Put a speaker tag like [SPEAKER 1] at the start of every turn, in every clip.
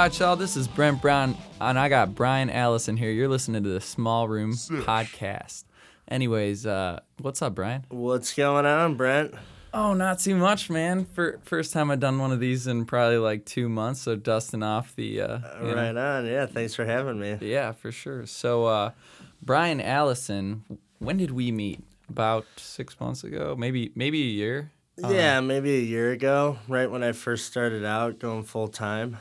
[SPEAKER 1] All right, y'all. This is Brent Brown, and I got Brian Allison here. You're listening to the Small Room Podcast. Anyways, uh, what's up, Brian?
[SPEAKER 2] What's going on, Brent?
[SPEAKER 1] Oh, not too much, man. For first time I've done one of these in probably like two months, so dusting off the. Uh, know.
[SPEAKER 2] Right on. Yeah, thanks for having me.
[SPEAKER 1] Yeah, for sure. So, uh, Brian Allison, when did we meet? About six months ago, maybe maybe a year.
[SPEAKER 2] Yeah, maybe a year ago, right when I first started out going full time.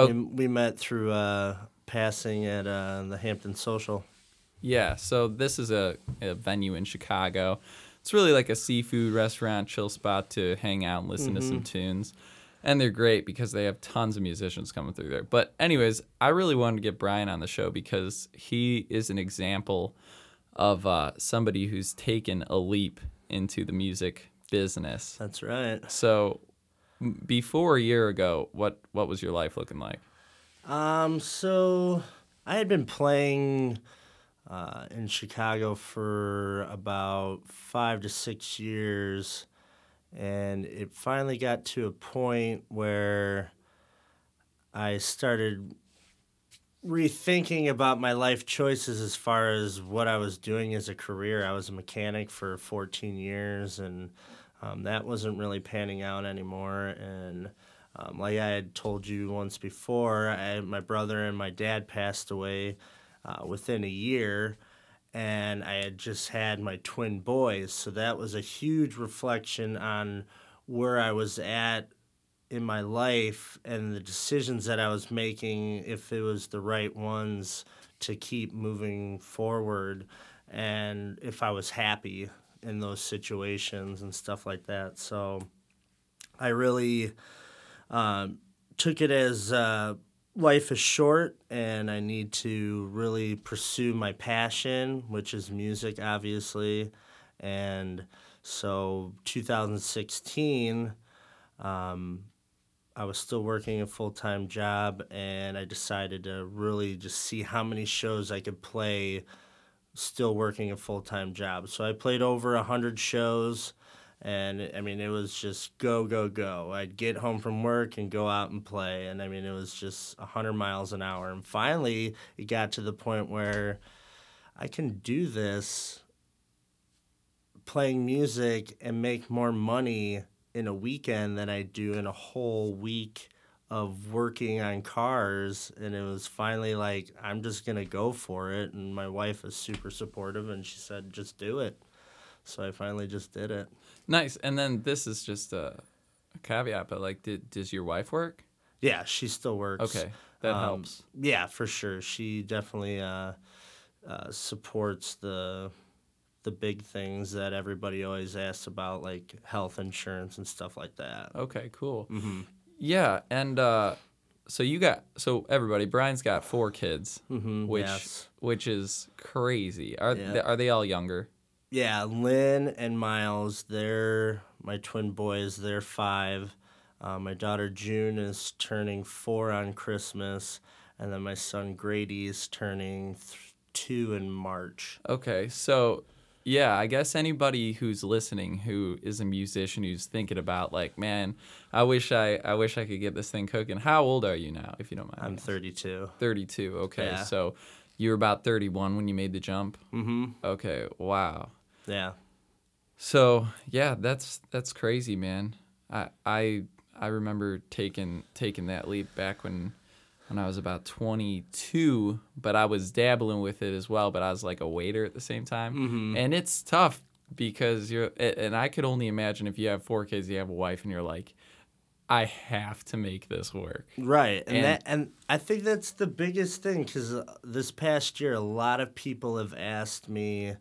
[SPEAKER 1] Oh.
[SPEAKER 2] We, we met through uh, passing at uh, the Hampton Social.
[SPEAKER 1] Yeah, so this is a, a venue in Chicago. It's really like a seafood restaurant, chill spot to hang out and listen to some tunes. And they're great because they have tons of musicians coming through there. But, anyways, I really wanted to get Brian on the show because he is an example of uh, somebody who's taken a leap into the music business.
[SPEAKER 2] That's right.
[SPEAKER 1] So, before a year ago, what, what was your life looking like?
[SPEAKER 2] Um, so I had been playing uh, in Chicago for about five to six years, and it finally got to a point where I started rethinking about my life choices as far as what I was doing as a career. I was a mechanic for 14 years, and um, that wasn't really panning out anymore. And um, like I had told you once before, I, my brother and my dad passed away uh, within a year, and I had just had my twin boys. So that was a huge reflection on where I was at in my life and the decisions that I was making, if it was the right ones to keep moving forward, and if I was happy in those situations and stuff like that. So I really um, took it as uh, life is short and I need to really pursue my passion, which is music, obviously. And so 2016, um, I was still working a full time job and I decided to really just see how many shows I could play still working a full time job. So I played over a hundred shows, and I mean it was just go go go. I'd get home from work and go out and play, and I mean it was just a hundred miles an hour. And finally, it got to the point where I can do this, playing music and make more money in a weekend than I do in a whole week of working on cars and it was finally like I'm just going to go for it and my wife is super supportive and she said just do it. So I finally just did it.
[SPEAKER 1] Nice. And then this is just a, a caveat, but like, did, does your wife work?
[SPEAKER 2] Yeah, she still works.
[SPEAKER 1] Okay, that
[SPEAKER 2] Um,
[SPEAKER 1] helps.
[SPEAKER 2] Yeah, for sure. She definitely uh, uh, supports the the big things that everybody always asks about, like health insurance and stuff like that.
[SPEAKER 1] Okay, cool.
[SPEAKER 2] Mm-hmm.
[SPEAKER 1] Yeah, and uh, so you got so everybody. Brian's got four kids,
[SPEAKER 2] Mm-hmm.
[SPEAKER 1] which
[SPEAKER 2] yes.
[SPEAKER 1] which is crazy. Are
[SPEAKER 2] Yeah.
[SPEAKER 1] they, are they all younger?
[SPEAKER 2] Yeah, Lynn and Miles, they're my twin boys. They're five. Uh, my daughter June is turning four on Christmas, and then my son Grady is turning th- two in March.
[SPEAKER 1] Okay, so yeah, I guess anybody who's listening who is a musician who's thinking about like, man, I wish I I wish I could get this thing cooking. How old are you now, if you don't mind?
[SPEAKER 2] I'm 32.
[SPEAKER 1] 32. Okay,
[SPEAKER 2] Yeah.
[SPEAKER 1] so you were about 31 when you made the jump.
[SPEAKER 2] Mm-hmm.
[SPEAKER 1] Okay, wow.
[SPEAKER 2] Yeah.
[SPEAKER 1] So yeah, that's that's crazy, man. I I I remember taking taking that leap back when when I was about 22, but I was dabbling with it as well. But I was like a waiter at the same time,
[SPEAKER 2] Mhm.
[SPEAKER 1] and it's tough because you're. And I could only imagine if you have four kids, you have a wife, and you're like, I have to make this work.
[SPEAKER 2] Right, and,
[SPEAKER 1] And-
[SPEAKER 2] that and I think that's the biggest thing because this past year, a lot of people have asked me,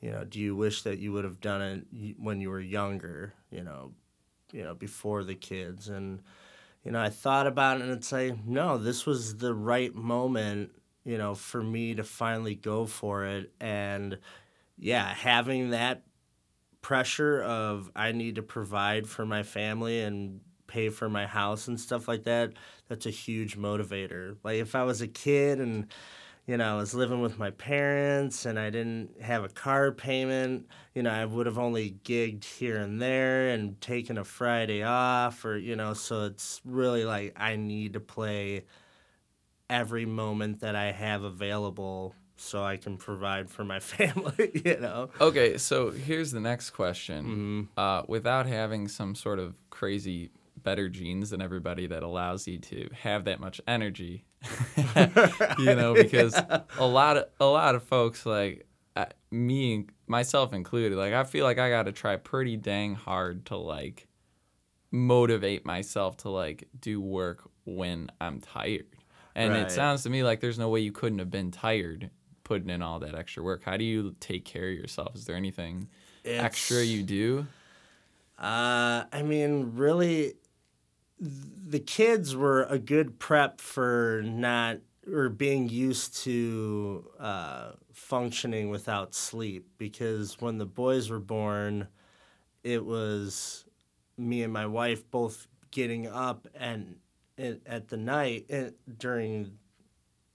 [SPEAKER 2] you know, do you wish that you would have done it when you were younger, you know, you know, before the kids, and you know, I thought about it and it's like, no, this was the right moment, you know, for me to finally go for it, and yeah, having that pressure of I need to provide for my family and pay for my house and stuff like that, that's a huge motivator. Like if I was a kid and you know, I was living with my parents and I didn't have a car payment, you know, I would have only gigged here and there and taken a Friday off or, you know, so it's really like I need to play every moment that I have available so I can provide for my family, you know.
[SPEAKER 1] Okay, so here's the next question.
[SPEAKER 2] Mm-hmm.
[SPEAKER 1] Uh, without having some sort of crazy better genes than everybody that allows you to have that much energy, you know, because a lot of a lot of folks like me, myself included, like I feel like I got to try pretty dang hard to like motivate myself to like do work when I'm tired. And
[SPEAKER 2] Right.
[SPEAKER 1] it sounds to me like there's no way you couldn't have been tired putting in all that extra work. How do you take care of yourself? Is there anything extra you do?
[SPEAKER 2] Uh, I mean, really, the kids were a good prep for not or being used to uh, functioning without sleep because when the boys were born, it was me and my wife both getting up and at the night eh, during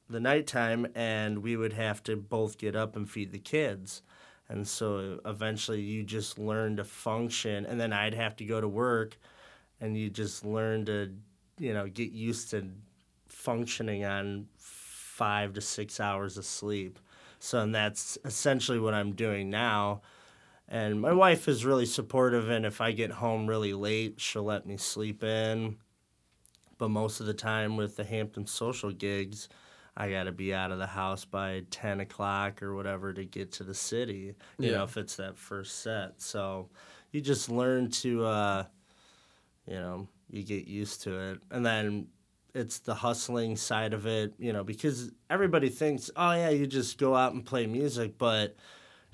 [SPEAKER 2] the nighttime and we would have to both get up and feed the kids. And so eventually you just learn to function and then i'd have to go to work and you just learn to you know get used to functioning on five to six hours of sleep so and that's essentially what i'm doing now and my wife is really supportive and if i get home really late she'll let me sleep in but most of the time with the hampton social gigs I got to be out of the house by 10 o'clock or whatever to get to the city, you
[SPEAKER 1] Yeah.
[SPEAKER 2] know, if it's that first set. So you just learn to, uh, you know, you get used to it. And then it's the hustling side of it, you know, because everybody thinks, oh, yeah, you just go out and play music. But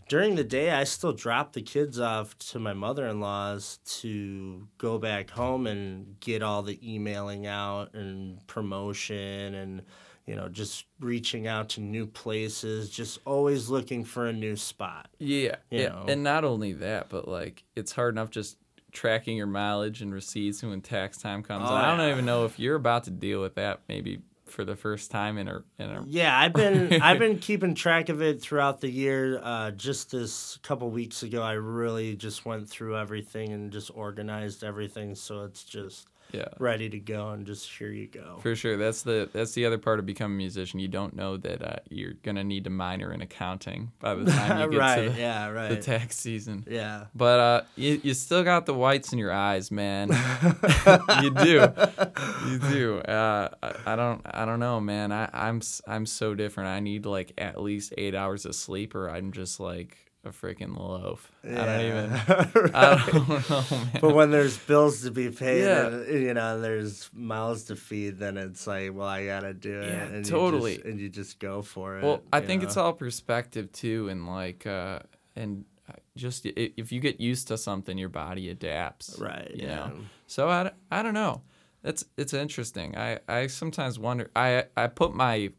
[SPEAKER 2] during the day, I still drop the kids off to my mother in law's to go back home and get all the emailing out and promotion and, you know, just reaching out to new places, just always looking for a new spot.
[SPEAKER 1] Yeah, yeah,
[SPEAKER 2] know.
[SPEAKER 1] and not only that, but like it's hard enough just tracking your mileage and receipts when tax time comes.
[SPEAKER 2] Oh,
[SPEAKER 1] I don't
[SPEAKER 2] yeah.
[SPEAKER 1] even know if you're about to deal with that maybe for the first time in a in a
[SPEAKER 2] Yeah, I've been I've been keeping track of it throughout the year. Uh, just this couple weeks ago, I really just went through everything and just organized everything, so it's just
[SPEAKER 1] yeah.
[SPEAKER 2] ready to go and just here you go.
[SPEAKER 1] For sure, that's the that's the other part of becoming a musician. You don't know that uh, you're gonna need to minor in accounting by the time you get
[SPEAKER 2] right?
[SPEAKER 1] to the,
[SPEAKER 2] yeah, right.
[SPEAKER 1] the tax season.
[SPEAKER 2] yeah.
[SPEAKER 1] But uh, you, you still got the whites in your eyes, man. you do, you do. Uh, I, I don't, I don't know, man. I, I'm, I'm so different. I need like at least eight hours of sleep, or I'm just like a freaking loaf. I don't even, I don't know, man.
[SPEAKER 2] But when there's bills to be paid,
[SPEAKER 1] Yeah.
[SPEAKER 2] and, you know, and there's mouths to feed, then it's like, well, I gotta do it,
[SPEAKER 1] Yeah,
[SPEAKER 2] and
[SPEAKER 1] totally.
[SPEAKER 2] You just, and you just go for it.
[SPEAKER 1] Well, I think
[SPEAKER 2] know?
[SPEAKER 1] it's all perspective too, and like, uh, and uh, just if you get used to something, your body adapts.
[SPEAKER 2] right.
[SPEAKER 1] You
[SPEAKER 2] yeah.
[SPEAKER 1] know. So I don't know. That's it's interesting. I, I sometimes wonder. I I put my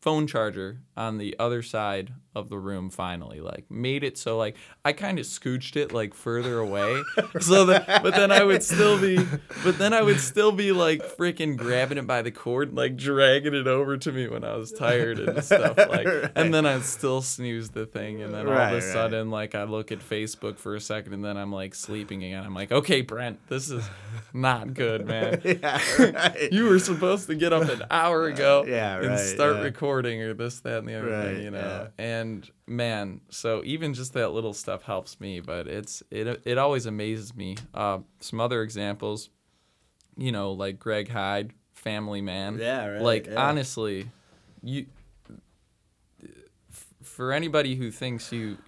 [SPEAKER 1] phone charger on the other side of the room finally like made it so like i kind of scooched it like further away so that but then i would still be but then i would still be like freaking grabbing it by the cord like dragging it over to me when i was tired and stuff like and then i'd still snooze the thing and then all of a
[SPEAKER 2] right.
[SPEAKER 1] sudden like i look at facebook for a second and then i'm like sleeping again i'm like okay brent this is not good man
[SPEAKER 2] yeah, right.
[SPEAKER 1] you were supposed to get up an hour uh, ago
[SPEAKER 2] Yeah,
[SPEAKER 1] and start
[SPEAKER 2] yeah.
[SPEAKER 1] recording or this, that, and the other
[SPEAKER 2] Right,
[SPEAKER 1] thing, you know. And man, so even just that little stuff helps me, but it's it it always amazes me. Uh, some other examples, you know, like Greg Hyde, Family Man.
[SPEAKER 2] Yeah, right,
[SPEAKER 1] Like
[SPEAKER 2] yeah.
[SPEAKER 1] honestly, you for anybody who thinks you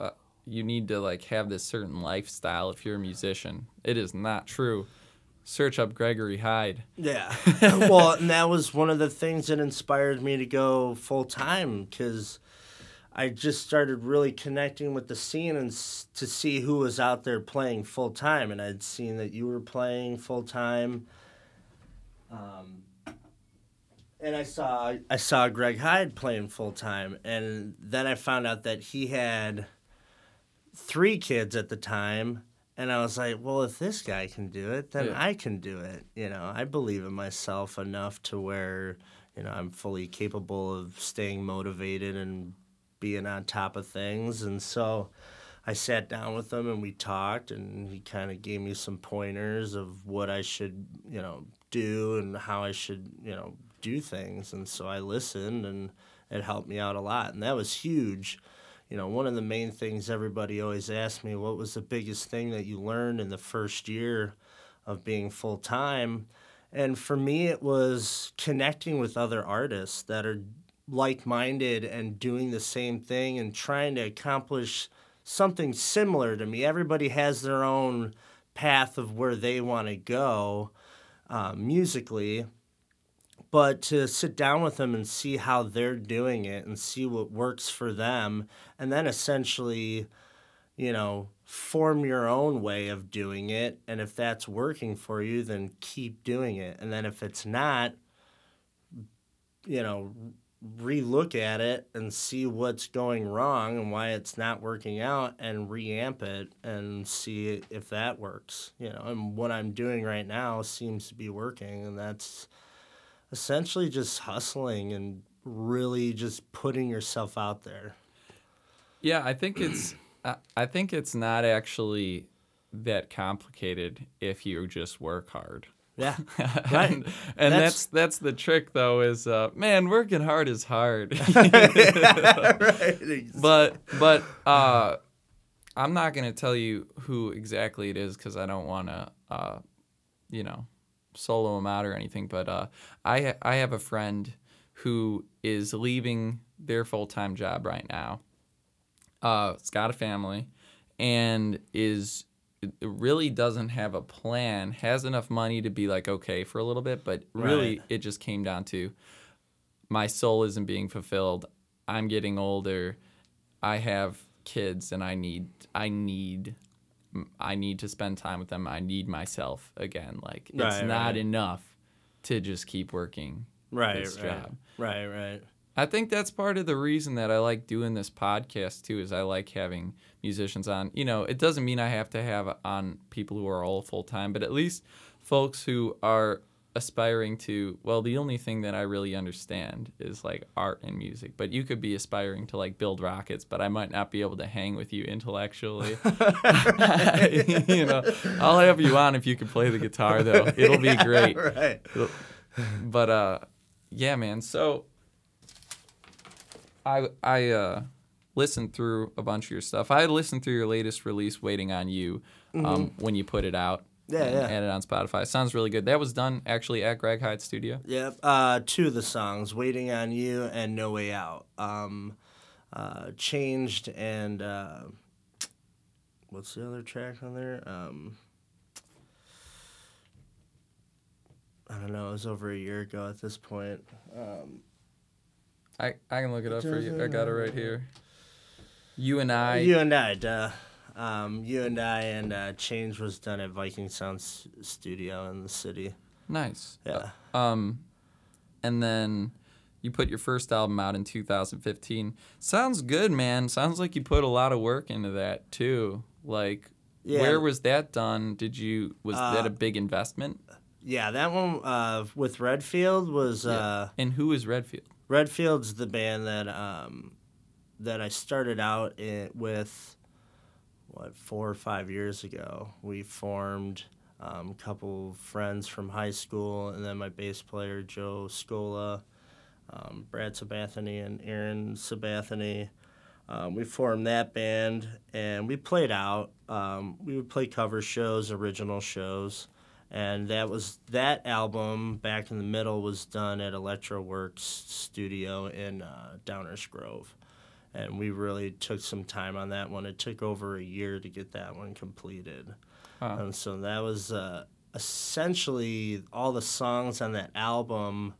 [SPEAKER 1] uh, you need to like have this certain lifestyle if you're a musician, it is not true. Search up Gregory Hyde.
[SPEAKER 2] Yeah. well, and that was one of the things that inspired me to go full time because I just started really connecting with the scene and s- to see who was out there playing full time. And I'd seen that you were playing full time. Um, and I saw I saw Greg Hyde playing full time, and then I found out that he had three kids at the time. And I was like, well, if this guy can do it, then
[SPEAKER 1] Yeah.
[SPEAKER 2] I can do it. You know, I believe in myself enough to where, you know, I'm fully capable of staying motivated and being on top of things. And so I sat down with him and we talked, and he kind of gave me some pointers of what I should, you know, do and how I should, you know, do things. And so I listened, and it helped me out a lot, and that was huge. You know, one of the main things everybody always asks me, what was the biggest thing that you learned in the first year of being full time? And for me, it was connecting with other artists that are like minded and doing the same thing and trying to accomplish something similar to me. Everybody has their own path of where they want to go uh, musically. But to sit down with them and see how they're doing it and see what works for them, and then essentially, you know, form your own way of doing it. And if that's working for you, then keep doing it. And then if it's not, you know, relook at it and see what's going wrong and why it's not working out and reamp it and see if that works you know and what i'm doing right now seems to be working and that's essentially just hustling and really just putting yourself out there
[SPEAKER 1] Yeah, I think it's I- think it's not actually that complicated if you just work hard.
[SPEAKER 2] Yeah. Right.
[SPEAKER 1] and, and
[SPEAKER 2] That's-
[SPEAKER 1] that's, that's the trick though is uh, man working hard is hard.
[SPEAKER 2] Right.
[SPEAKER 1] But but uh, i'm not going to tell you who exactly it is because i don't want to uh, you know solo him out or anything but uh, I, ha- I have a friend who is leaving their full-time job right now. Uh, it's got a family and is really doesn't have a plan has enough money to be like okay for a little bit but really
[SPEAKER 2] Right.
[SPEAKER 1] it just came down to my soul isn't being fulfilled i'm getting older i have kids and i need i need i need to spend time with them i need myself again like it's
[SPEAKER 2] Right,
[SPEAKER 1] not
[SPEAKER 2] right.
[SPEAKER 1] enough to just keep working
[SPEAKER 2] right
[SPEAKER 1] this
[SPEAKER 2] right
[SPEAKER 1] job.
[SPEAKER 2] right right
[SPEAKER 1] I think that's part of the reason that I like doing this podcast too. Is I like having musicians on. You know, it doesn't mean I have to have on people who are all full time, but at least folks who are aspiring to. Well, the only thing that I really understand is like art and music. But you could be aspiring to like build rockets, but I might not be able to hang with you intellectually. you know, I'll have you on if you can play the guitar though. It'll be great
[SPEAKER 2] right
[SPEAKER 1] but uh yeah man so i i uh listened through a bunch of your stuff i listened through your latest release waiting on you um when you put it out
[SPEAKER 2] Mm-hmm. Yeah,
[SPEAKER 1] and
[SPEAKER 2] yeah.
[SPEAKER 1] on spotify sounds really good that was done actually at greg hyde studio
[SPEAKER 2] Yep. Uh, two of the songs, "Waiting on You" and "No Way Out," um, uh, changed and uh, what's the other track on there? Um, I don't know. It was over a year ago at this point. Um,
[SPEAKER 1] i i can look it up for you i got it right here you and i
[SPEAKER 2] you and I, duh. Um, you and I and uh, Change was done at Viking Sound S- Studio in the city.
[SPEAKER 1] nice
[SPEAKER 2] Yeah.
[SPEAKER 1] um and then you put your first album out in 2015 sounds good man sounds like you put a lot of work into that too like
[SPEAKER 2] Yeah.
[SPEAKER 1] where was that done did you was that
[SPEAKER 2] Uh,
[SPEAKER 1] a big investment
[SPEAKER 2] Yeah, that one uh, with Redfield was. Uh,
[SPEAKER 1] and who is redfield
[SPEAKER 2] Redfield's the band that um, that I started out in, with. What four or five years ago, we formed um, a couple friends from high school, and then my bass player Joe Scola, um, Brad Sabathany, and Aaron Sabathany. Um, we formed that band, and we played out. Um, we would play cover shows, original shows, and that was that album. Back in the middle was done at Electroworks Studio in uh, Downers Grove, and we really took some time on that one. It took over a year to get that one completed,
[SPEAKER 1] Wow.
[SPEAKER 2] and so that was uh, essentially all the songs on that album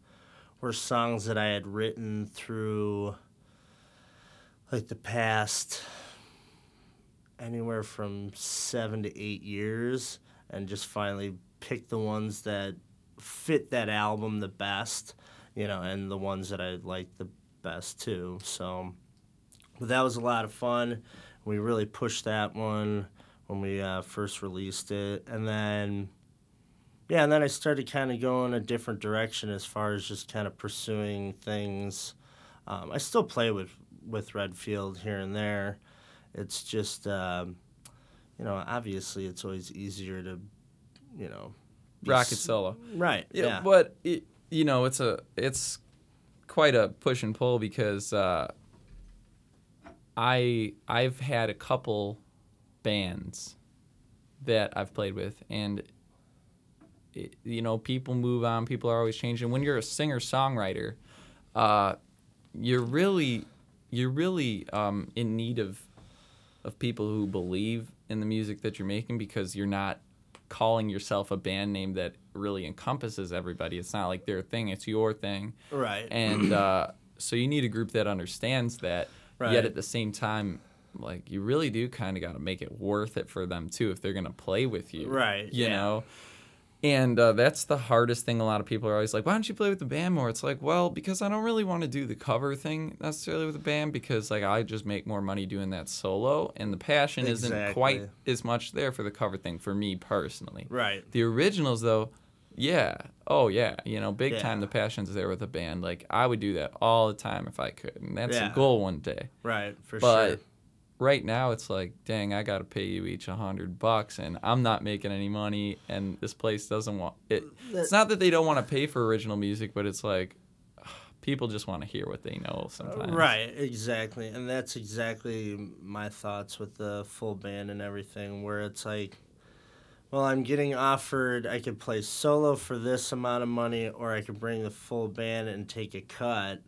[SPEAKER 2] were songs that I had written through like the past anywhere from seven to eight years and just finally picked the ones that fit that album the best, you know, and the ones that I liked the best too. So but that was a lot of fun. We really pushed that one when we uh, first released it. And then, yeah, and then I started kind of going a different direction as far as just kind of pursuing things. Um, I still play with, with Redfield here and there. It's just, um, you know, obviously it's always easier to, you know,
[SPEAKER 1] rocket solo
[SPEAKER 2] Right.
[SPEAKER 1] yeah,
[SPEAKER 2] Yeah.
[SPEAKER 1] but it you know, it's a it's quite a push and pull because uh, I I've had a couple bands that I've played with, and it, you know, people move on. People are always changing. When you're a singer songwriter, uh, you're really you're really um, in need of of people who believe in the music that you're making because you're not calling yourself a band name that really encompasses everybody. It's not like their thing; it's your thing.
[SPEAKER 2] Right.
[SPEAKER 1] And uh, so you need a group that understands that.
[SPEAKER 2] Right.
[SPEAKER 1] Yet at the same time, like you really do kind of got to make it worth it for them too if they're gonna play with you.
[SPEAKER 2] Right,
[SPEAKER 1] You
[SPEAKER 2] yeah.
[SPEAKER 1] know. And uh, that's the hardest thing. A lot of people are always like, "Why don't you play with the band more?" It's like, well, because I don't really want to do the cover thing necessarily with the band because like I just make more money doing that solo, and the passion isn't quite as much there for the cover thing for me personally.
[SPEAKER 2] right.
[SPEAKER 1] The originals, though, yeah, oh yeah, you know, big
[SPEAKER 2] Yeah.
[SPEAKER 1] time. The passion's there with a band. Like I would do that all the time if I could, and that's
[SPEAKER 2] Yeah.
[SPEAKER 1] a goal one day.
[SPEAKER 2] Right. For
[SPEAKER 1] But
[SPEAKER 2] sure.
[SPEAKER 1] Right now, it's like, dang, I got to pay you each a hundred bucks, and I'm not making any money, and this place doesn't want it. It's not that they don't want to pay for original music, but it's like people just want to hear what they know sometimes.
[SPEAKER 2] Right, exactly. And that's exactly my thoughts with the full band and everything, where it's like, well, I'm getting offered I could play solo for this amount of money, or I could bring the full band and take a cut.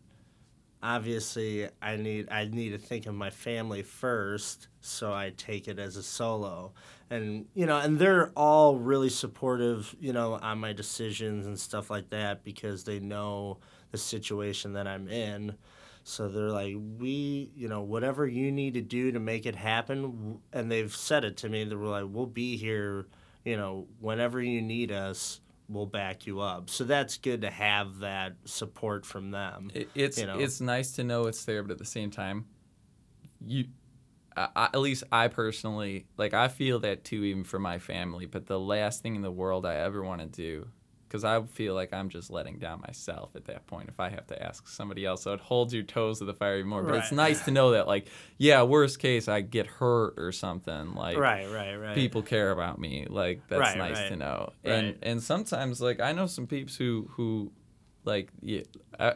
[SPEAKER 2] Obviously, I need I need to think of my family first, so I take it as a solo. And you know, and they're all really supportive, you know, on my decisions and stuff like that because they know the situation that I'm in. So they're like, we, you know, whatever you need to do to make it happen, and they've said it to me. They were like, we'll be here, you know, whenever you need us, we'll back you up. So that's good to have that support from them.
[SPEAKER 1] It, it's
[SPEAKER 2] You know.
[SPEAKER 1] it's nice to know it's there, but at the same time, you, I, at least I personally like I feel that too, even for my family. But the last thing in the world I ever want to do, because I feel like I'm just letting down myself at that point if I have to ask somebody else. So it holds your toes to the fire even more. But it's nice to know that, like, yeah, worst case I get hurt or something. Like,
[SPEAKER 2] Right, right, right.
[SPEAKER 1] people care about me. Like that's
[SPEAKER 2] Right,
[SPEAKER 1] nice
[SPEAKER 2] right.
[SPEAKER 1] to know. And
[SPEAKER 2] Right.
[SPEAKER 1] and sometimes like I know some peeps who who like yeah, uh,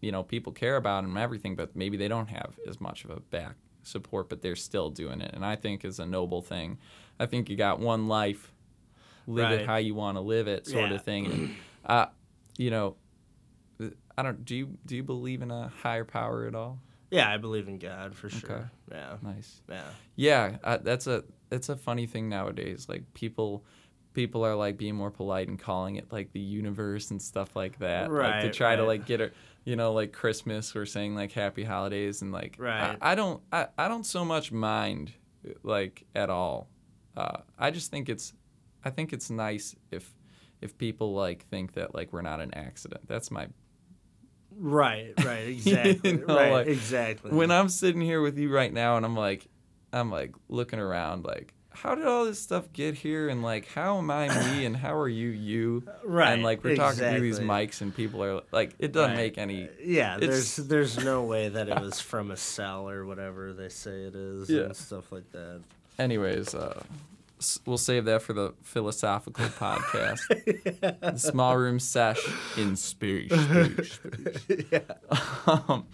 [SPEAKER 1] you know people care about them and everything, but maybe they don't have as much of a back support, but they're still doing it. And I think is a noble thing. I think you got one life, live it how you want to live it, sort
[SPEAKER 2] Yeah.
[SPEAKER 1] of thing. And, uh, you know. I don't. Do you do you believe in a higher power at all?
[SPEAKER 2] Yeah, I believe in God for sure.
[SPEAKER 1] Okay.
[SPEAKER 2] Yeah,
[SPEAKER 1] Nice.
[SPEAKER 2] yeah.
[SPEAKER 1] Yeah, uh, that's a that's a funny thing nowadays. Like people people are like being more polite and calling it like the universe and stuff like that. like to
[SPEAKER 2] Right,
[SPEAKER 1] try to like get it, you know, like Christmas or saying like happy holidays and like
[SPEAKER 2] Right.
[SPEAKER 1] I, I don't I, I don't so much mind like at all. Uh, I just think it's I think it's nice if if people like think that like we're not an accident. That's my
[SPEAKER 2] Right, right, exactly.
[SPEAKER 1] know,
[SPEAKER 2] right,
[SPEAKER 1] like,
[SPEAKER 2] exactly.
[SPEAKER 1] when I'm sitting here with you right now and I'm like I'm like looking around like how did all this stuff get here and like how am I me and how are you you
[SPEAKER 2] right,
[SPEAKER 1] and like we're talking through these mics and people are like it doesn't
[SPEAKER 2] Right.
[SPEAKER 1] make any
[SPEAKER 2] Yeah, there's there's no way that it was from a cell or whatever they say it is
[SPEAKER 1] Yeah.
[SPEAKER 2] and stuff like that.
[SPEAKER 1] anyways uh we'll save that for the philosophical podcast the small room sesh in space, space. um,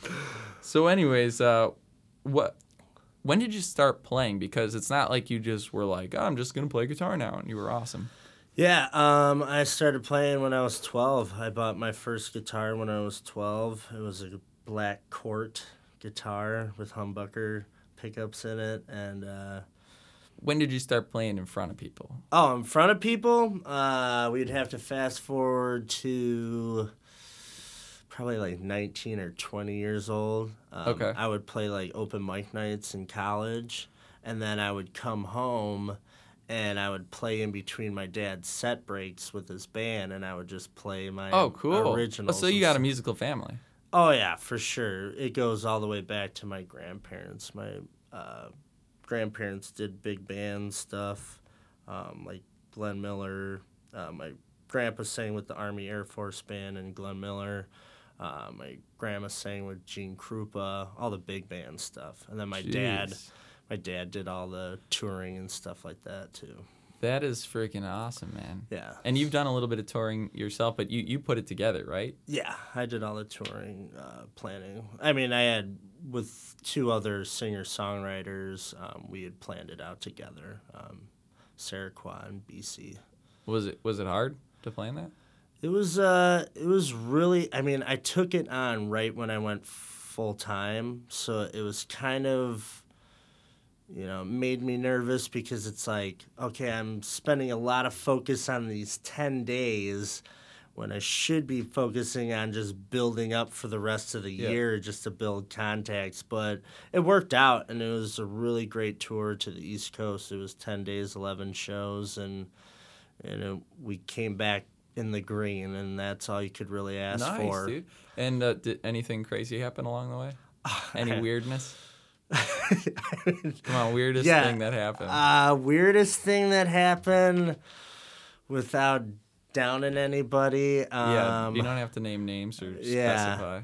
[SPEAKER 1] so anyways uh what when did you start playing because it's not like you just were like oh, i'm just gonna play guitar now and you were awesome
[SPEAKER 2] Yeah, um, I started playing when I was 12. I bought my first guitar when I was 12. It was a black Cort guitar with humbucker pickups in it. And, uh,
[SPEAKER 1] when did you start playing in front of people
[SPEAKER 2] oh, in front of people, uh, we'd have to fast forward to probably like 19 or 20 years old. Um,
[SPEAKER 1] Okay.
[SPEAKER 2] I would play like open mic nights in college. And then I would come home and I would play in between my dad's set breaks with his band, and I would just play my
[SPEAKER 1] Oh, cool. Oh, so you got a musical family.
[SPEAKER 2] Oh yeah, for sure. It goes all the way back to my grandparents. My uh, grandparents did big band stuff, um, like Glenn Miller. Uh, my grandpa sang with the Army Air Force Band and Glenn Miller. Uh, my grandma sang with Gene Krupa, all the big band stuff. And then my dad, my dad did all the touring and stuff like that too.
[SPEAKER 1] That is freaking awesome, man.
[SPEAKER 2] Yeah.
[SPEAKER 1] And you've done a little bit of touring yourself, but you, you put it together, right?
[SPEAKER 2] Yeah, I did all the touring uh, planning. I mean, I had with two other singer songwriters. Um, we had planned it out together. Um, Sarah Qua and BC.
[SPEAKER 1] Was it was it hard to plan that?
[SPEAKER 2] It was uh, it was really. I mean, I took it on right when I went full time, so it was kind of you know, made me nervous because it's like, okay, I'm spending a lot of focus on these 10 days when I should be focusing on just building up for the rest of the
[SPEAKER 1] Yeah.
[SPEAKER 2] year just to build contacts. But it worked out and it was a really great tour to the East Coast. It was 10 days, 11 shows, and, and it, we came back in the green, and that's all you could really ask
[SPEAKER 1] nice,
[SPEAKER 2] for.
[SPEAKER 1] dude. And uh, did anything crazy happen along the way? Any weirdness? Come on, weirdest
[SPEAKER 2] Yeah.
[SPEAKER 1] thing that happened.
[SPEAKER 2] Uh, weirdest thing that happened without downing anybody. Um,
[SPEAKER 1] yeah, you don't have to name names or
[SPEAKER 2] yeah.
[SPEAKER 1] specify.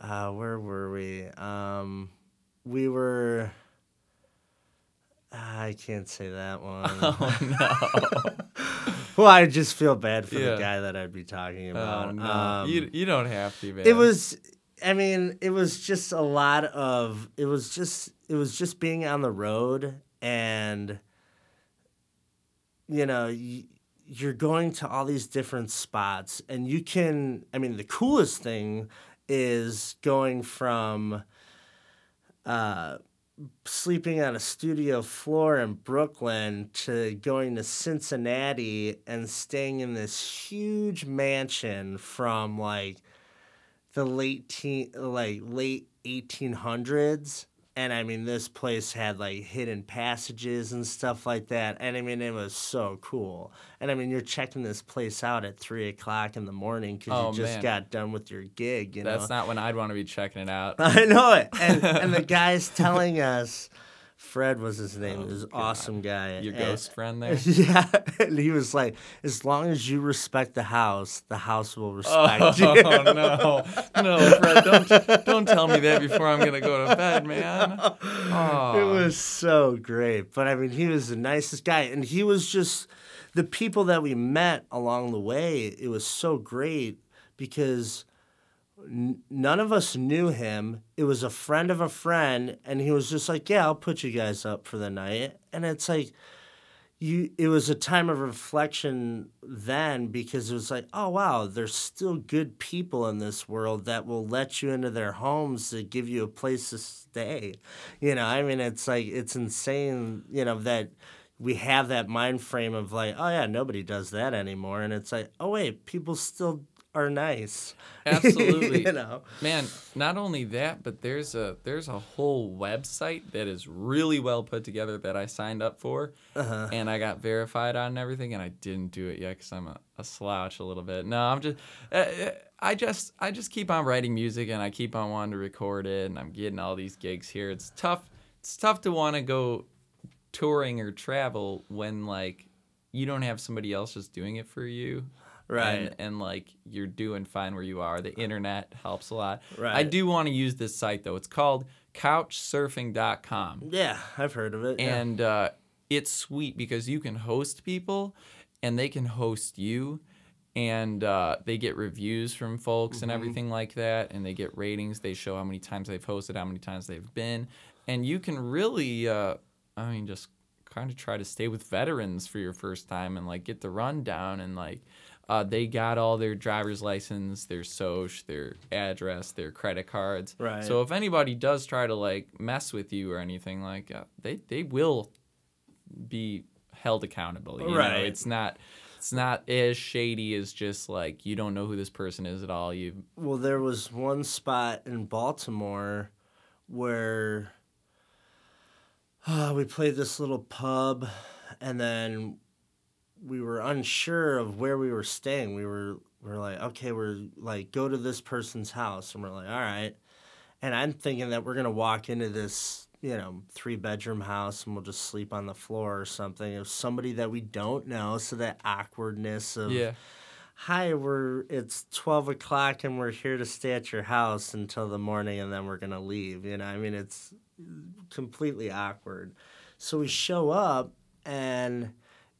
[SPEAKER 2] uh, where were we? Um, we were. I can't say that one.
[SPEAKER 1] Oh no!
[SPEAKER 2] well, I just feel bad for
[SPEAKER 1] Yeah.
[SPEAKER 2] the guy that I'd be talking about.
[SPEAKER 1] oh no!
[SPEAKER 2] Um,
[SPEAKER 1] you you don't have to, man.
[SPEAKER 2] it was i mean it was just a lot of it was just it was just being on the road and you know y- you're going to all these different spots and you can i mean the coolest thing is going from uh sleeping on a studio floor in Brooklyn to going to Cincinnati and staying in this huge mansion from like the late teen, like late 1800s and i mean this place had like hidden passages and stuff like that and i mean it was so cool and i mean you're checking this place out at three o'clock in the morning because
[SPEAKER 1] Oh,
[SPEAKER 2] you just
[SPEAKER 1] man.
[SPEAKER 2] got done with your gig you know
[SPEAKER 1] That's not when I'd want to be checking it out.
[SPEAKER 2] I know it. And, and the guy's telling us, Fred was his name,
[SPEAKER 1] Oh,
[SPEAKER 2] this
[SPEAKER 1] God.
[SPEAKER 2] awesome guy.
[SPEAKER 1] Your
[SPEAKER 2] and-
[SPEAKER 1] ghost friend there.
[SPEAKER 2] Yeah. And he was like, as long as you respect the house, the house will
[SPEAKER 1] Oh
[SPEAKER 2] respect you.
[SPEAKER 1] Oh no, no, Fred! Don't don't tell me that before I'm gonna go to bed, man. Oh,
[SPEAKER 2] It was so great. But I mean, he was the nicest guy. And he was just the people that we met along the way. It was so great because none of us knew him. It was a friend of a friend. And he was just like, Yeah, I'll put you guys up for the night. And it's like, you it was a time of reflection then because it was like oh wow there's still good people in this world that will let you into their homes to give you a place to stay you know i mean it's like it's insane you know that we have that mind frame of like oh yeah nobody does that anymore and it's like oh wait people still are nice
[SPEAKER 1] Absolutely.
[SPEAKER 2] you know
[SPEAKER 1] Man, not only that, but there's a there's a whole website that is really well put together that I signed up for,
[SPEAKER 2] uh-huh.
[SPEAKER 1] and I got verified on and everything, and I didn't do it yet because I'm a, a slouch a little bit. No, I'm just uh, uh, I just I just keep on writing music and I keep on wanting to record it, and I'm getting all these gigs here. It's tough. It's tough to want to go touring or travel when like you don't have somebody else just doing it for you
[SPEAKER 2] right
[SPEAKER 1] and, and like you're doing fine where you are. The internet helps a lot.
[SPEAKER 2] Right.
[SPEAKER 1] I do want to use this site though. It's called couchsurfing.com.
[SPEAKER 2] yeah i've heard of it yeah.
[SPEAKER 1] And uh, it's sweet because you can host people and they can host you and uh, they get reviews from folks and everything like that and they get ratings they show how many times they've hosted how many times they've been and you can really uh, i mean just kind of try to stay with veterans for your first time and like get the rundown and like uh, they got all their driver's license their soc their address their credit cards
[SPEAKER 2] Right.
[SPEAKER 1] so if anybody does try to like mess with you or anything like uh, they they will be held accountable. You know,
[SPEAKER 2] Right.
[SPEAKER 1] it's not it's not as shady as just like you don't know who this person is at all. You
[SPEAKER 2] Well, there was one spot in Baltimore where uh, we played this little pub, and then we were unsure of where we were staying. We were we are like, okay, we're like go to this person's house, and we're like, all right. And I'm thinking that we're gonna walk into this, you know, three bedroom house, and we'll just sleep on the floor or something. Was somebody that we don't know, so that awkwardness of
[SPEAKER 1] yeah.
[SPEAKER 2] hi we're it's 12 o'clock and we're here to stay at your house until the morning and then we're gonna leave you know i mean it's completely awkward so we show up and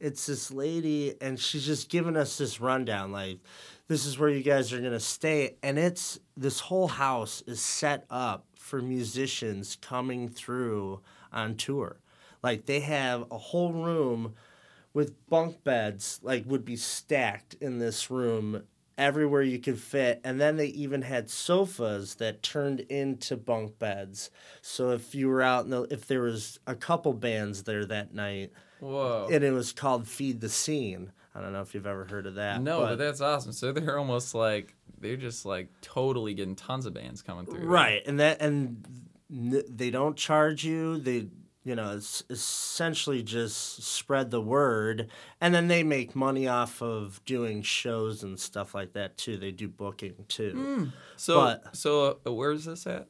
[SPEAKER 2] it's this lady, and she's just giving us this rundown, like, this is where you guys are gonna stay, and it's this whole house is set up for musicians coming through on tour. Like they have a whole room with bunk beds, like would be stacked in this room everywhere you could fit. And then they even had sofas that turned into bunk beds. So if you were out in the, if there was a couple bands there that night,
[SPEAKER 1] Whoa.
[SPEAKER 2] and it was called Feed the Scene. I don't know if you've ever heard of that.
[SPEAKER 1] no, but, that's awesome. So they're almost like they're just like totally getting tons of bands coming through.
[SPEAKER 2] right, and that and they don't charge you. They you know it's essentially just spread the word, and then they make money off of doing shows and stuff like that too. They do booking too.
[SPEAKER 1] So
[SPEAKER 2] But-
[SPEAKER 1] so uh, where's this at?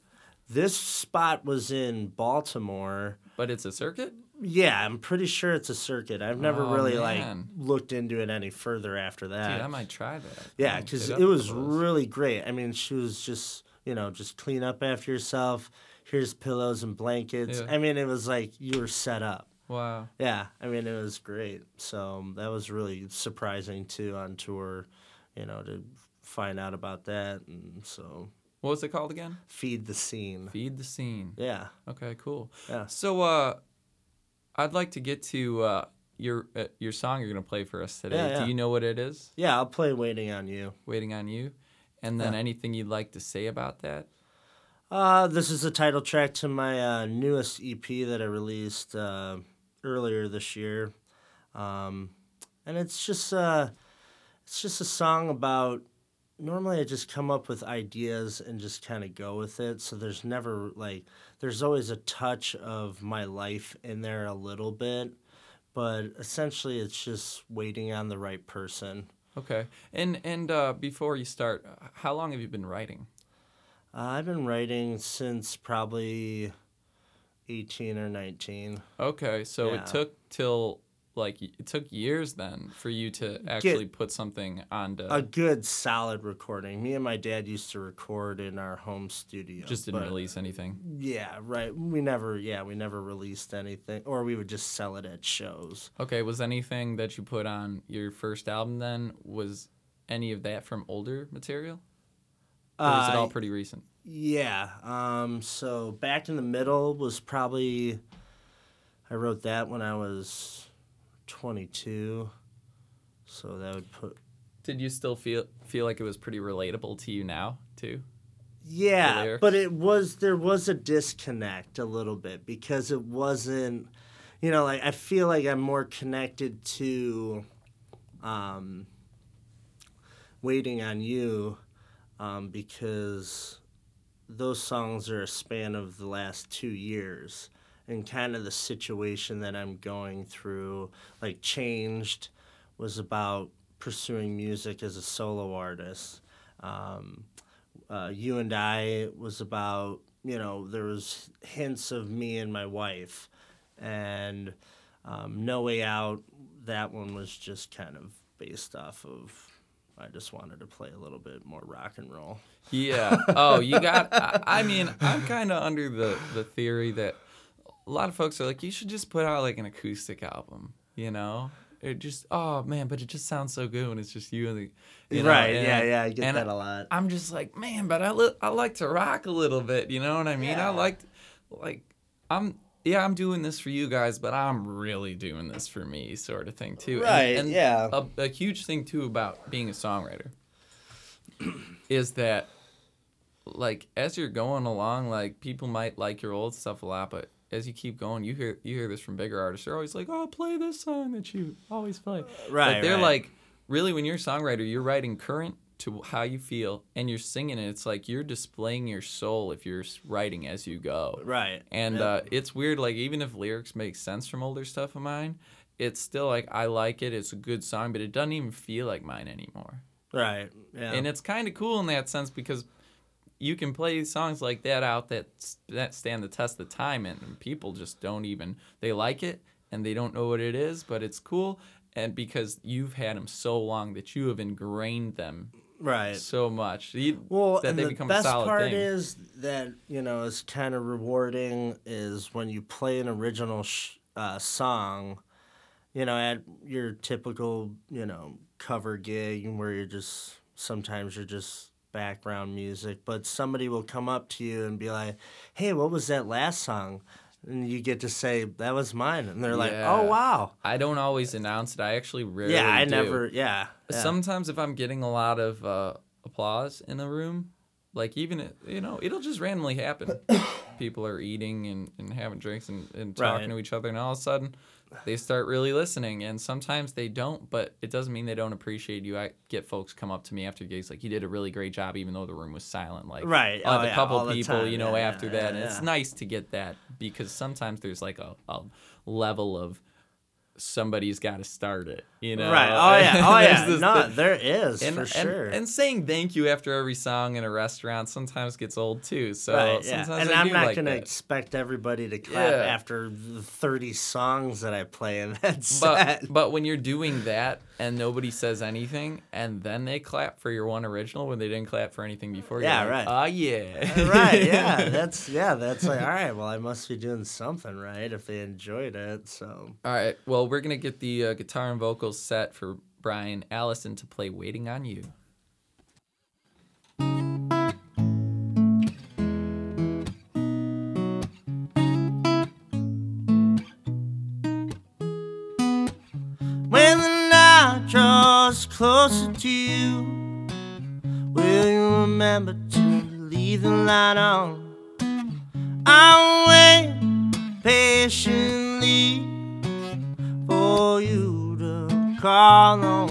[SPEAKER 2] This spot was in Baltimore.
[SPEAKER 1] But it's a circuit.
[SPEAKER 2] Yeah, I'm pretty sure it's a circuit. I've never
[SPEAKER 1] Oh,
[SPEAKER 2] really
[SPEAKER 1] man.
[SPEAKER 2] like looked into it any further after that.
[SPEAKER 1] Dude, I might try that.
[SPEAKER 2] Yeah, because it was really great. I mean, she was just, you know, just clean up after yourself. Here's pillows and blankets.
[SPEAKER 1] Yeah.
[SPEAKER 2] I mean, it was like you were set up.
[SPEAKER 1] wow.
[SPEAKER 2] Yeah, I mean, it was great. So um, that was really surprising too on tour, you know, to find out about that. And so
[SPEAKER 1] What was it called again?
[SPEAKER 2] feed the scene.
[SPEAKER 1] Feed the scene.
[SPEAKER 2] Yeah.
[SPEAKER 1] Okay, cool.
[SPEAKER 2] Yeah.
[SPEAKER 1] So uh, I'd like to get to uh, your uh, your song you're gonna play for us today.
[SPEAKER 2] Yeah, yeah.
[SPEAKER 1] Do you know what it is?
[SPEAKER 2] Yeah, I'll play Waiting on You.
[SPEAKER 1] Waiting on you. And then
[SPEAKER 2] Yeah.
[SPEAKER 1] anything you'd like to say about that?
[SPEAKER 2] Uh, this is the title track to my uh, newest EP that I released uh, earlier this year, um, and it's just uh, it's just a song about. Normally, I just come up with ideas and just kind of go with it. So there's never like there's always a touch of my life in there a little bit, but essentially, it's just waiting on the right person.
[SPEAKER 1] Okay. And and uh, before you start, how long have you been writing?
[SPEAKER 2] Uh, I've been writing since probably eighteen or nineteen.
[SPEAKER 1] Okay, so
[SPEAKER 2] Yeah.
[SPEAKER 1] it took till like it took years then for you to actually put something onto.
[SPEAKER 2] a good solid recording. Me and my dad used to record in our home studio.
[SPEAKER 1] just didn't
[SPEAKER 2] but-
[SPEAKER 1] release anything.
[SPEAKER 2] Yeah, right. We never, yeah, we never released anything, or we would just sell it at shows.
[SPEAKER 1] Okay, was anything that you put on your first album then was any of that from older material? Or was it all
[SPEAKER 2] Uh,
[SPEAKER 1] pretty recent?
[SPEAKER 2] Yeah. Um. So back in the middle was probably. I wrote that when I was, twenty-two. So that would put.
[SPEAKER 1] Did you still feel feel like it was pretty relatable to you now too?
[SPEAKER 2] Yeah, but it was there was a disconnect a little bit because it wasn't, you know, like I feel like I'm more connected to, um, waiting on you, um, because those songs are a span of the last two years and kind of the situation that I'm going through, like changed, was about pursuing music as a solo artist. Um, uh, you and I was about you know there was hints of me and my wife, and um, No Way Out. That one was just kind of based off of. I just wanted to play a little bit more rock and roll.
[SPEAKER 1] Yeah. Oh, you got. I, I mean, I'm kind of under the the theory that a lot of folks are like, you should just put out like an acoustic album. You know, it just oh man, but it just sounds so good when it's just you and the. You know,
[SPEAKER 2] right?
[SPEAKER 1] and-
[SPEAKER 2] yeah, yeah, I get
[SPEAKER 1] and
[SPEAKER 2] that a lot.
[SPEAKER 1] I'm just like, man, but I li- I like to rock a little bit. You know what I mean?
[SPEAKER 2] Yeah.
[SPEAKER 1] I like, like, I'm. Yeah, I'm doing this for you guys, but I'm really doing this for me, sort of thing too. And-
[SPEAKER 2] Right,
[SPEAKER 1] and
[SPEAKER 2] yeah.
[SPEAKER 1] A, a huge thing too about being a songwriter is that like as you're going along, like people might like your old stuff a lot, but as you keep going, you hear you hear this from bigger artists. They're always like, "Oh, play this song that you always play."
[SPEAKER 2] Right,
[SPEAKER 1] But they're
[SPEAKER 2] right.
[SPEAKER 1] like, really, when you're a songwriter, you're writing current to how you feel, and you're singing it. It's like you're displaying your soul if you're writing as you go.
[SPEAKER 2] Right.
[SPEAKER 1] And
[SPEAKER 2] Yeah.
[SPEAKER 1] uh, it's weird, like even if lyrics make sense from older stuff of mine, it's still like I like it. It's a good song, but it doesn't even feel like mine anymore.
[SPEAKER 2] Right. Yeah.
[SPEAKER 1] And it's kind of cool in that sense because you can play songs like that out that that stand the test of time, and people just don't even they like it and they don't know what it is, but it's cool. And because you've had them so long that you have ingrained them
[SPEAKER 2] right.
[SPEAKER 1] so much, you,
[SPEAKER 2] Well,
[SPEAKER 1] that
[SPEAKER 2] and
[SPEAKER 1] they
[SPEAKER 2] the
[SPEAKER 1] become
[SPEAKER 2] best
[SPEAKER 1] a solid
[SPEAKER 2] part
[SPEAKER 1] thing.
[SPEAKER 2] is that you know is kind of rewarding is when you play an original sh- uh, song, you know, at your typical, you know, cover gig where you're just sometimes you're just background music, but somebody will come up to you and be like, "Hey, what was that last song?" And you get to say, "That was mine," and they're like, "Oh wow."
[SPEAKER 1] I don't always announce it. I actually rarely
[SPEAKER 2] yeah, I
[SPEAKER 1] do.
[SPEAKER 2] never. Yeah, yeah.
[SPEAKER 1] Sometimes if I'm getting a lot of uh, applause in a room, like even you know, it'll just randomly happen. People are eating and, and having drinks and, and talking
[SPEAKER 2] Right.
[SPEAKER 1] to each other, and all of a sudden they start really listening. And sometimes they don't, but it doesn't mean they don't appreciate you. I get folks come up to me after gigs like, "You did a really great job," even though the room was silent. Like,
[SPEAKER 2] Right.
[SPEAKER 1] Oh,
[SPEAKER 2] oh
[SPEAKER 1] have a
[SPEAKER 2] yeah,
[SPEAKER 1] couple people,
[SPEAKER 2] time.
[SPEAKER 1] you know,
[SPEAKER 2] Yeah,
[SPEAKER 1] after
[SPEAKER 2] yeah,
[SPEAKER 1] that, and it's nice to get that because sometimes there's like a, a level of somebody's got to start it, you know?
[SPEAKER 2] right. Oh yeah. Oh yeah.
[SPEAKER 1] this
[SPEAKER 2] No, there is
[SPEAKER 1] and,
[SPEAKER 2] for sure.
[SPEAKER 1] And, saying thank you after every song in a restaurant sometimes gets old too. So
[SPEAKER 2] right. Yeah. And
[SPEAKER 1] I
[SPEAKER 2] I'm
[SPEAKER 1] do
[SPEAKER 2] not
[SPEAKER 1] like
[SPEAKER 2] gonna
[SPEAKER 1] that.
[SPEAKER 2] expect everybody to clap
[SPEAKER 1] Yeah.
[SPEAKER 2] after the 30 songs that I play in that
[SPEAKER 1] But
[SPEAKER 2] set.
[SPEAKER 1] but when you're doing that and nobody says anything, and then they clap for your one original when they didn't clap for anything before,
[SPEAKER 2] Yeah,
[SPEAKER 1] like,
[SPEAKER 2] right.
[SPEAKER 1] Oh yeah.
[SPEAKER 2] right. Yeah. That's yeah. That's like all right. Well, I must be doing something right if they enjoyed it. So.
[SPEAKER 1] All right. Well, we're gonna get the uh, guitar and vocals set for Brian Allison to play "Waiting on You."
[SPEAKER 2] When the night draws closer to you, will you remember to leave the light on? I'll wait patiently to call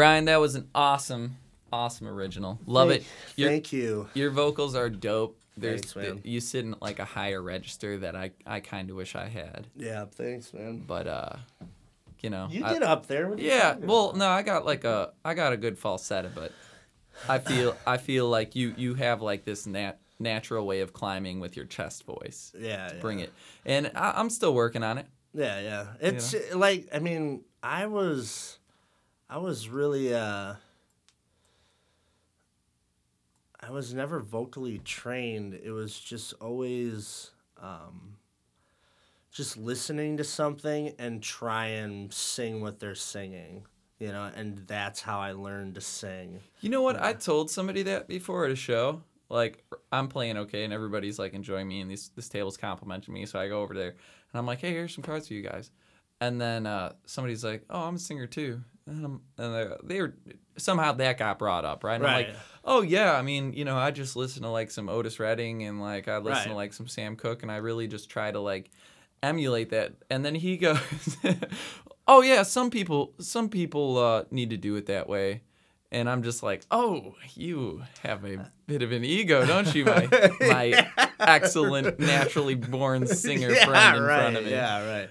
[SPEAKER 1] Brian, that was an awesome, awesome original. Love it. Your,
[SPEAKER 2] Thank you.
[SPEAKER 1] your vocals are dope. There's
[SPEAKER 2] Thanks, man.
[SPEAKER 1] you sit in like a higher register that I I kind of wish I had,
[SPEAKER 2] Yeah, thanks, man.
[SPEAKER 1] but uh, you know.
[SPEAKER 2] You
[SPEAKER 1] I-
[SPEAKER 2] get up there. What are you
[SPEAKER 1] Yeah, well, no, I got like a I got a good falsetto, but I feel I feel like you you have like this nat- natural way of climbing with your chest voice.
[SPEAKER 2] Yeah,
[SPEAKER 1] Bring
[SPEAKER 2] yeah.
[SPEAKER 1] it, and I, I'm still working on it.
[SPEAKER 2] Yeah, yeah. It's like I mean, I was I was really uh I was never vocally trained. It was just always um just listening to something and try and sing what they're singing. You know, and that's how I learned to sing.
[SPEAKER 1] You know what? I told somebody that before at a show. Like I'm playing okay, and everybody's like enjoying me, and this this table's complimenting me. So I go over there, and I'm like, "Hey, here's some cards for you guys." And then uh, somebody's like, "Oh, I'm a singer too," and, and they're, were somehow that got brought up, right? And I'm like, "Oh yeah, I mean, you know, I just listen to like some Otis Redding, and like I listen to like some Sam Cooke, and I really just try to like emulate that." And then he goes, "Oh yeah, some people some people uh, need to do it that way." And I'm just like, oh, you have a bit of an ego, don't you, my my excellent, naturally born singer friend in
[SPEAKER 2] right.
[SPEAKER 1] front of me.
[SPEAKER 2] Yeah, right.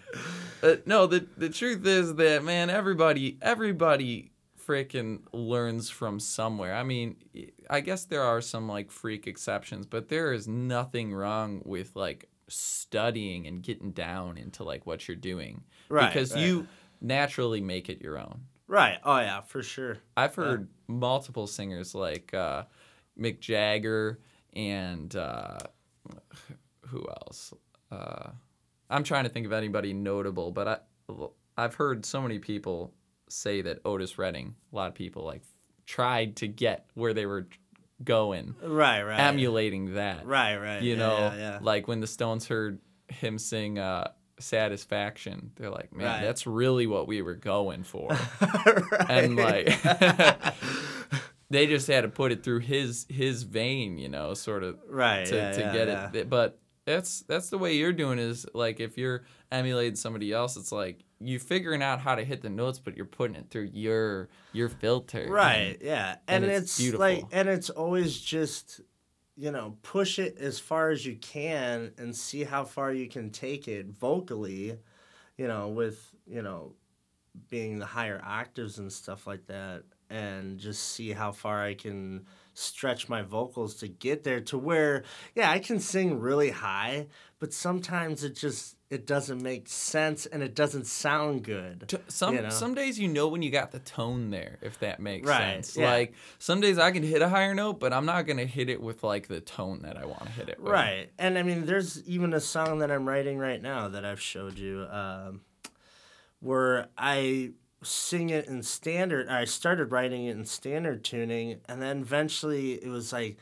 [SPEAKER 1] But no, the the truth is that man, everybody everybody freaking learns from somewhere. I mean, I guess there are some like freak exceptions, but there is nothing wrong with like studying and getting down into like what you're doing
[SPEAKER 2] Right,
[SPEAKER 1] because
[SPEAKER 2] right.
[SPEAKER 1] you naturally make it your own.
[SPEAKER 2] Right. Oh yeah, for sure.
[SPEAKER 1] I've heard multiple singers like uh, Mick Jagger and uh, who else? Uh, I'm trying to think of anybody notable, but I I've heard so many people say that Otis Redding, a lot of people like tried to get where they were going,
[SPEAKER 2] Right, right.
[SPEAKER 1] emulating that.
[SPEAKER 2] Right, right.
[SPEAKER 1] You
[SPEAKER 2] yeah,
[SPEAKER 1] know,
[SPEAKER 2] yeah, yeah.
[SPEAKER 1] like when the Stones heard him sing uh, "Satisfaction," they're like, "Man,
[SPEAKER 2] Right.
[SPEAKER 1] that's really what we were going for."
[SPEAKER 2] right.
[SPEAKER 1] and like they just had to put it through his his vein, you know, sort of
[SPEAKER 2] right
[SPEAKER 1] to,
[SPEAKER 2] yeah,
[SPEAKER 1] to
[SPEAKER 2] yeah,
[SPEAKER 1] get
[SPEAKER 2] yeah.
[SPEAKER 1] it. But that's that's the way you're doing is like if you're emulating somebody else, it's like you figuring out how to hit the notes, but you're putting it through your your filter.
[SPEAKER 2] Right. Yeah. And,
[SPEAKER 1] and
[SPEAKER 2] it's,
[SPEAKER 1] it's beautiful.
[SPEAKER 2] like, and it's always just, you know, push it as far as you can and see how far you can take it vocally, you know, with, you know, being the higher octaves and stuff like that. And just see how far I can stretch my vocals to get there to where, yeah, I can sing really high, but sometimes it just, it doesn't make sense and it doesn't sound good.
[SPEAKER 1] Some
[SPEAKER 2] you know?
[SPEAKER 1] some days you know when you got the tone there, if that makes
[SPEAKER 2] Right,
[SPEAKER 1] sense.
[SPEAKER 2] yeah.
[SPEAKER 1] Like some days I can hit a higher note, but I'm not gonna hit it with like the tone that I want to hit it with.
[SPEAKER 2] Right. And I mean, there's even a song that I'm writing right now that I've showed you um, where I sing it in standard. I started writing it in standard tuning, and then eventually it was like,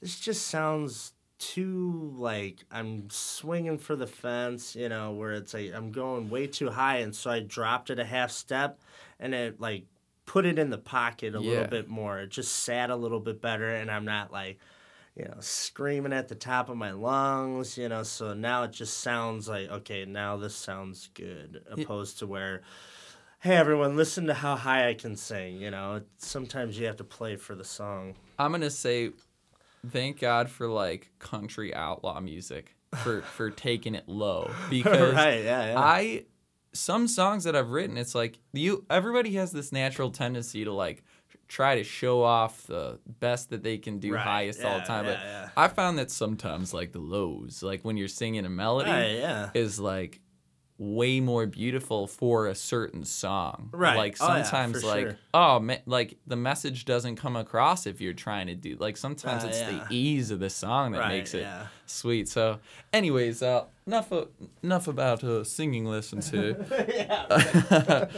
[SPEAKER 2] this just sounds too like I'm swinging for the fence, you know, where it's like I'm going way too high. And so I dropped it a half step and it like put it in the pocket a
[SPEAKER 1] Yeah.
[SPEAKER 2] little bit more. It just sat a little bit better, and I'm not like, you know, screaming at the top of my lungs, you know. So now it just sounds like, okay, now this sounds good, opposed to where, hey, everyone, listen to how high I can sing, you know. Sometimes you have to play for the song.
[SPEAKER 1] I'm gonna say, thank God for like country outlaw music for for taking it low because
[SPEAKER 2] right, yeah, yeah.
[SPEAKER 1] I some songs that I've written, it's like you everybody has this natural tendency to like try to show off the best that they can do
[SPEAKER 2] Right,
[SPEAKER 1] highest all the time.
[SPEAKER 2] yeah,
[SPEAKER 1] but
[SPEAKER 2] yeah.
[SPEAKER 1] I found that sometimes like the lows, like when you're singing a melody,
[SPEAKER 2] Right, yeah.
[SPEAKER 1] is like way more beautiful for a certain song.
[SPEAKER 2] Right.
[SPEAKER 1] Like
[SPEAKER 2] Oh, yeah,
[SPEAKER 1] sometimes like
[SPEAKER 2] sure.
[SPEAKER 1] oh ma- like the message doesn't come across if you're trying to do like sometimes
[SPEAKER 2] Uh,
[SPEAKER 1] it's
[SPEAKER 2] yeah.
[SPEAKER 1] the ease of the song that
[SPEAKER 2] Right,
[SPEAKER 1] makes it
[SPEAKER 2] yeah.
[SPEAKER 1] sweet. So anyways, uh enough of, enough about uh, singing lessons here.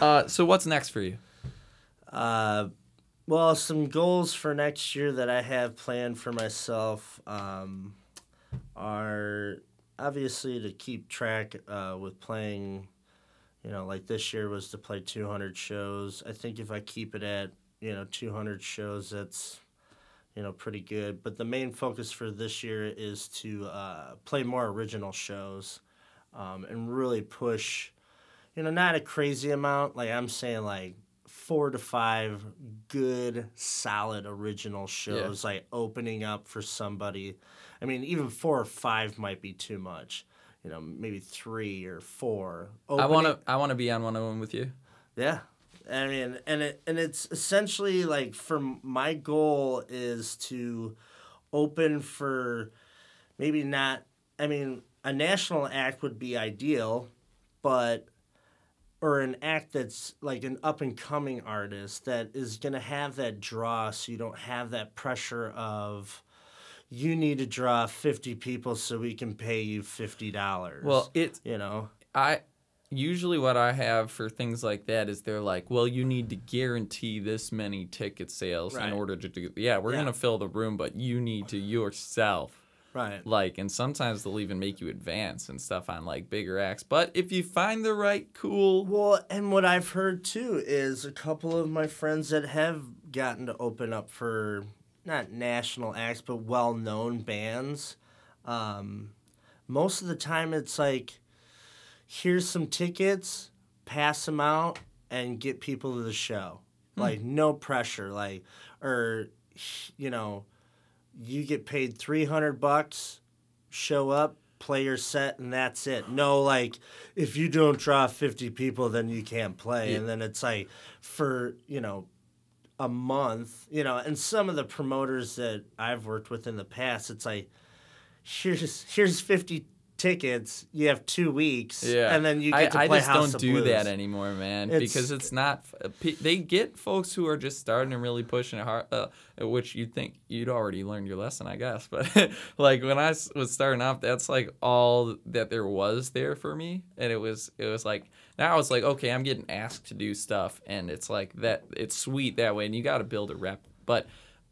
[SPEAKER 1] uh so what's next for you?
[SPEAKER 2] Uh, well, some goals for next year that I have planned for myself um, are obviously to keep track uh, with playing. You know, like this year was to play 200 shows. I think if I keep it at you know 200 shows, that's you know pretty good. But the main focus for this year is to uh, play more original shows um, and really push. You know, not a crazy amount. Like I'm saying, like four to five good, solid original shows, like opening up for somebody. I mean, even four or five might be too much. You know, maybe three or four.
[SPEAKER 1] I want to I want to be on one of them with you.
[SPEAKER 2] yeah. I mean, and it and it's essentially like for my goal is to open for maybe not. I mean, a national act would be ideal, but or an act that's like an up and coming artist that is going to have that draw so you don't have that pressure of you need to draw 50 people so we can pay you $50
[SPEAKER 1] Well, it
[SPEAKER 2] you know
[SPEAKER 1] I usually what I have for things like that is they're like, well, you need to guarantee this many ticket sales
[SPEAKER 2] Right.
[SPEAKER 1] in order to do. Yeah, we're
[SPEAKER 2] Yeah.
[SPEAKER 1] gonna fill the room, but you need to yourself.
[SPEAKER 2] Right
[SPEAKER 1] Like, and sometimes they'll even make you advance and stuff on like bigger acts. But if you find the right cool,
[SPEAKER 2] Well, and what I've heard too is a couple of my friends that have gotten to open up for not national acts, but well known bands. Um, most of the time, it's like, here's some tickets, pass them out, and get people to the show. Like, no pressure. Like, or, you know, you get paid 300 bucks, show up, play your set, and that's it. No, like, if you don't draw 50 people, then you can't play.
[SPEAKER 1] Yeah.
[SPEAKER 2] And then it's like, for, you know, a month, you know, and some of the promoters that I've worked with in the past, it's like, here's here's 50 tickets, you have two weeks,
[SPEAKER 1] yeah,
[SPEAKER 2] and then you
[SPEAKER 1] I,
[SPEAKER 2] get to
[SPEAKER 1] I
[SPEAKER 2] play
[SPEAKER 1] just
[SPEAKER 2] House
[SPEAKER 1] don't do
[SPEAKER 2] Blues.
[SPEAKER 1] that anymore, man,
[SPEAKER 2] It's-
[SPEAKER 1] because it's not. uh, They get folks who are just starting and really pushing it hard, uh, which you'd think you'd already learned your lesson, I guess. But like when I was starting off, that's like all that there was there for me, and it was it was like now it's like okay, I'm getting asked to do stuff, and it's like that. It's sweet that way, and you got to build a rep. But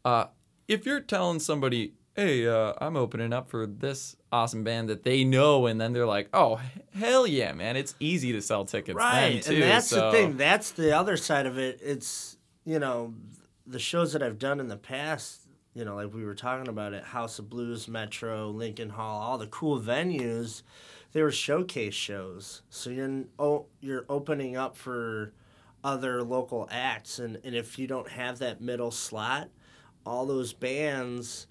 [SPEAKER 1] uh, if you're telling somebody, hey, uh, I'm opening up for this awesome band that they know, and then they're like, oh, hell yeah, man, it's easy to sell tickets
[SPEAKER 2] Right,
[SPEAKER 1] too.
[SPEAKER 2] and that's
[SPEAKER 1] so-
[SPEAKER 2] the thing. That's the other side of it. It's you know, the shows that I've done in the past. You know, like we were talking about it, House of Blues, Metro, Lincoln Hall, all the cool venues. They were showcase shows, so you're oh, you're opening up for other local acts, and and if you don't have that middle slot, all those bands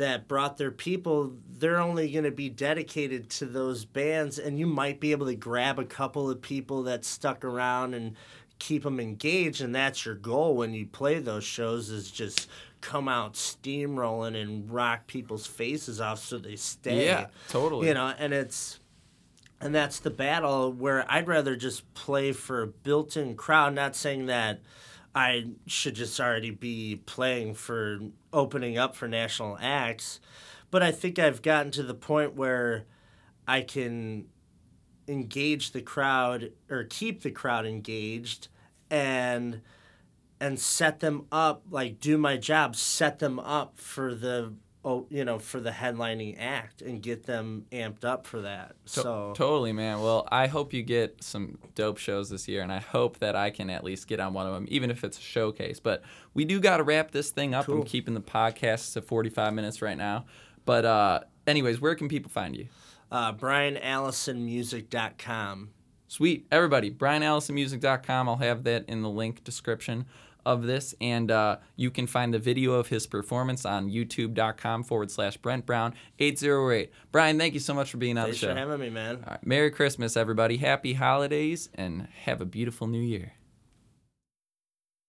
[SPEAKER 2] that brought their people, they're only going to be dedicated to those bands, and you might be able to grab a couple of people that stuck around and keep them engaged, and that's your goal when you play those shows is just come out steamrolling and rock people's faces off so they stay.
[SPEAKER 1] Yeah, totally.
[SPEAKER 2] You know, and it's and that's the battle where I'd rather just play for a built-in crowd. Not saying that I should just already be playing for opening up for national acts, but I think I've gotten to the point where I can engage the crowd or keep the crowd engaged and and set them up like do my job set them up for the oh you know for the headlining act and get them amped up for that
[SPEAKER 1] To-
[SPEAKER 2] so
[SPEAKER 1] totally, man. Well, I hope you get some dope shows this year, and I hope that I can at least get on one of them, even if it's a showcase. But we do got to wrap this thing up. I'm keeping the podcast to 45 minutes right now. But uh, anyways, where can people find you?
[SPEAKER 2] uh, brianallisonmusic.com
[SPEAKER 1] Sweet. Everybody, BrianAllisonMusic.com. I'll have that in the link description of this. And uh, you can find the video of his performance on youtube.com forward slash Brent Brown 808. Brian, thank you so much for being on
[SPEAKER 2] thanks
[SPEAKER 1] the show.
[SPEAKER 2] Thanks for having me man
[SPEAKER 1] All right. Merry Christmas, everybody. Happy holidays, and have a beautiful new year.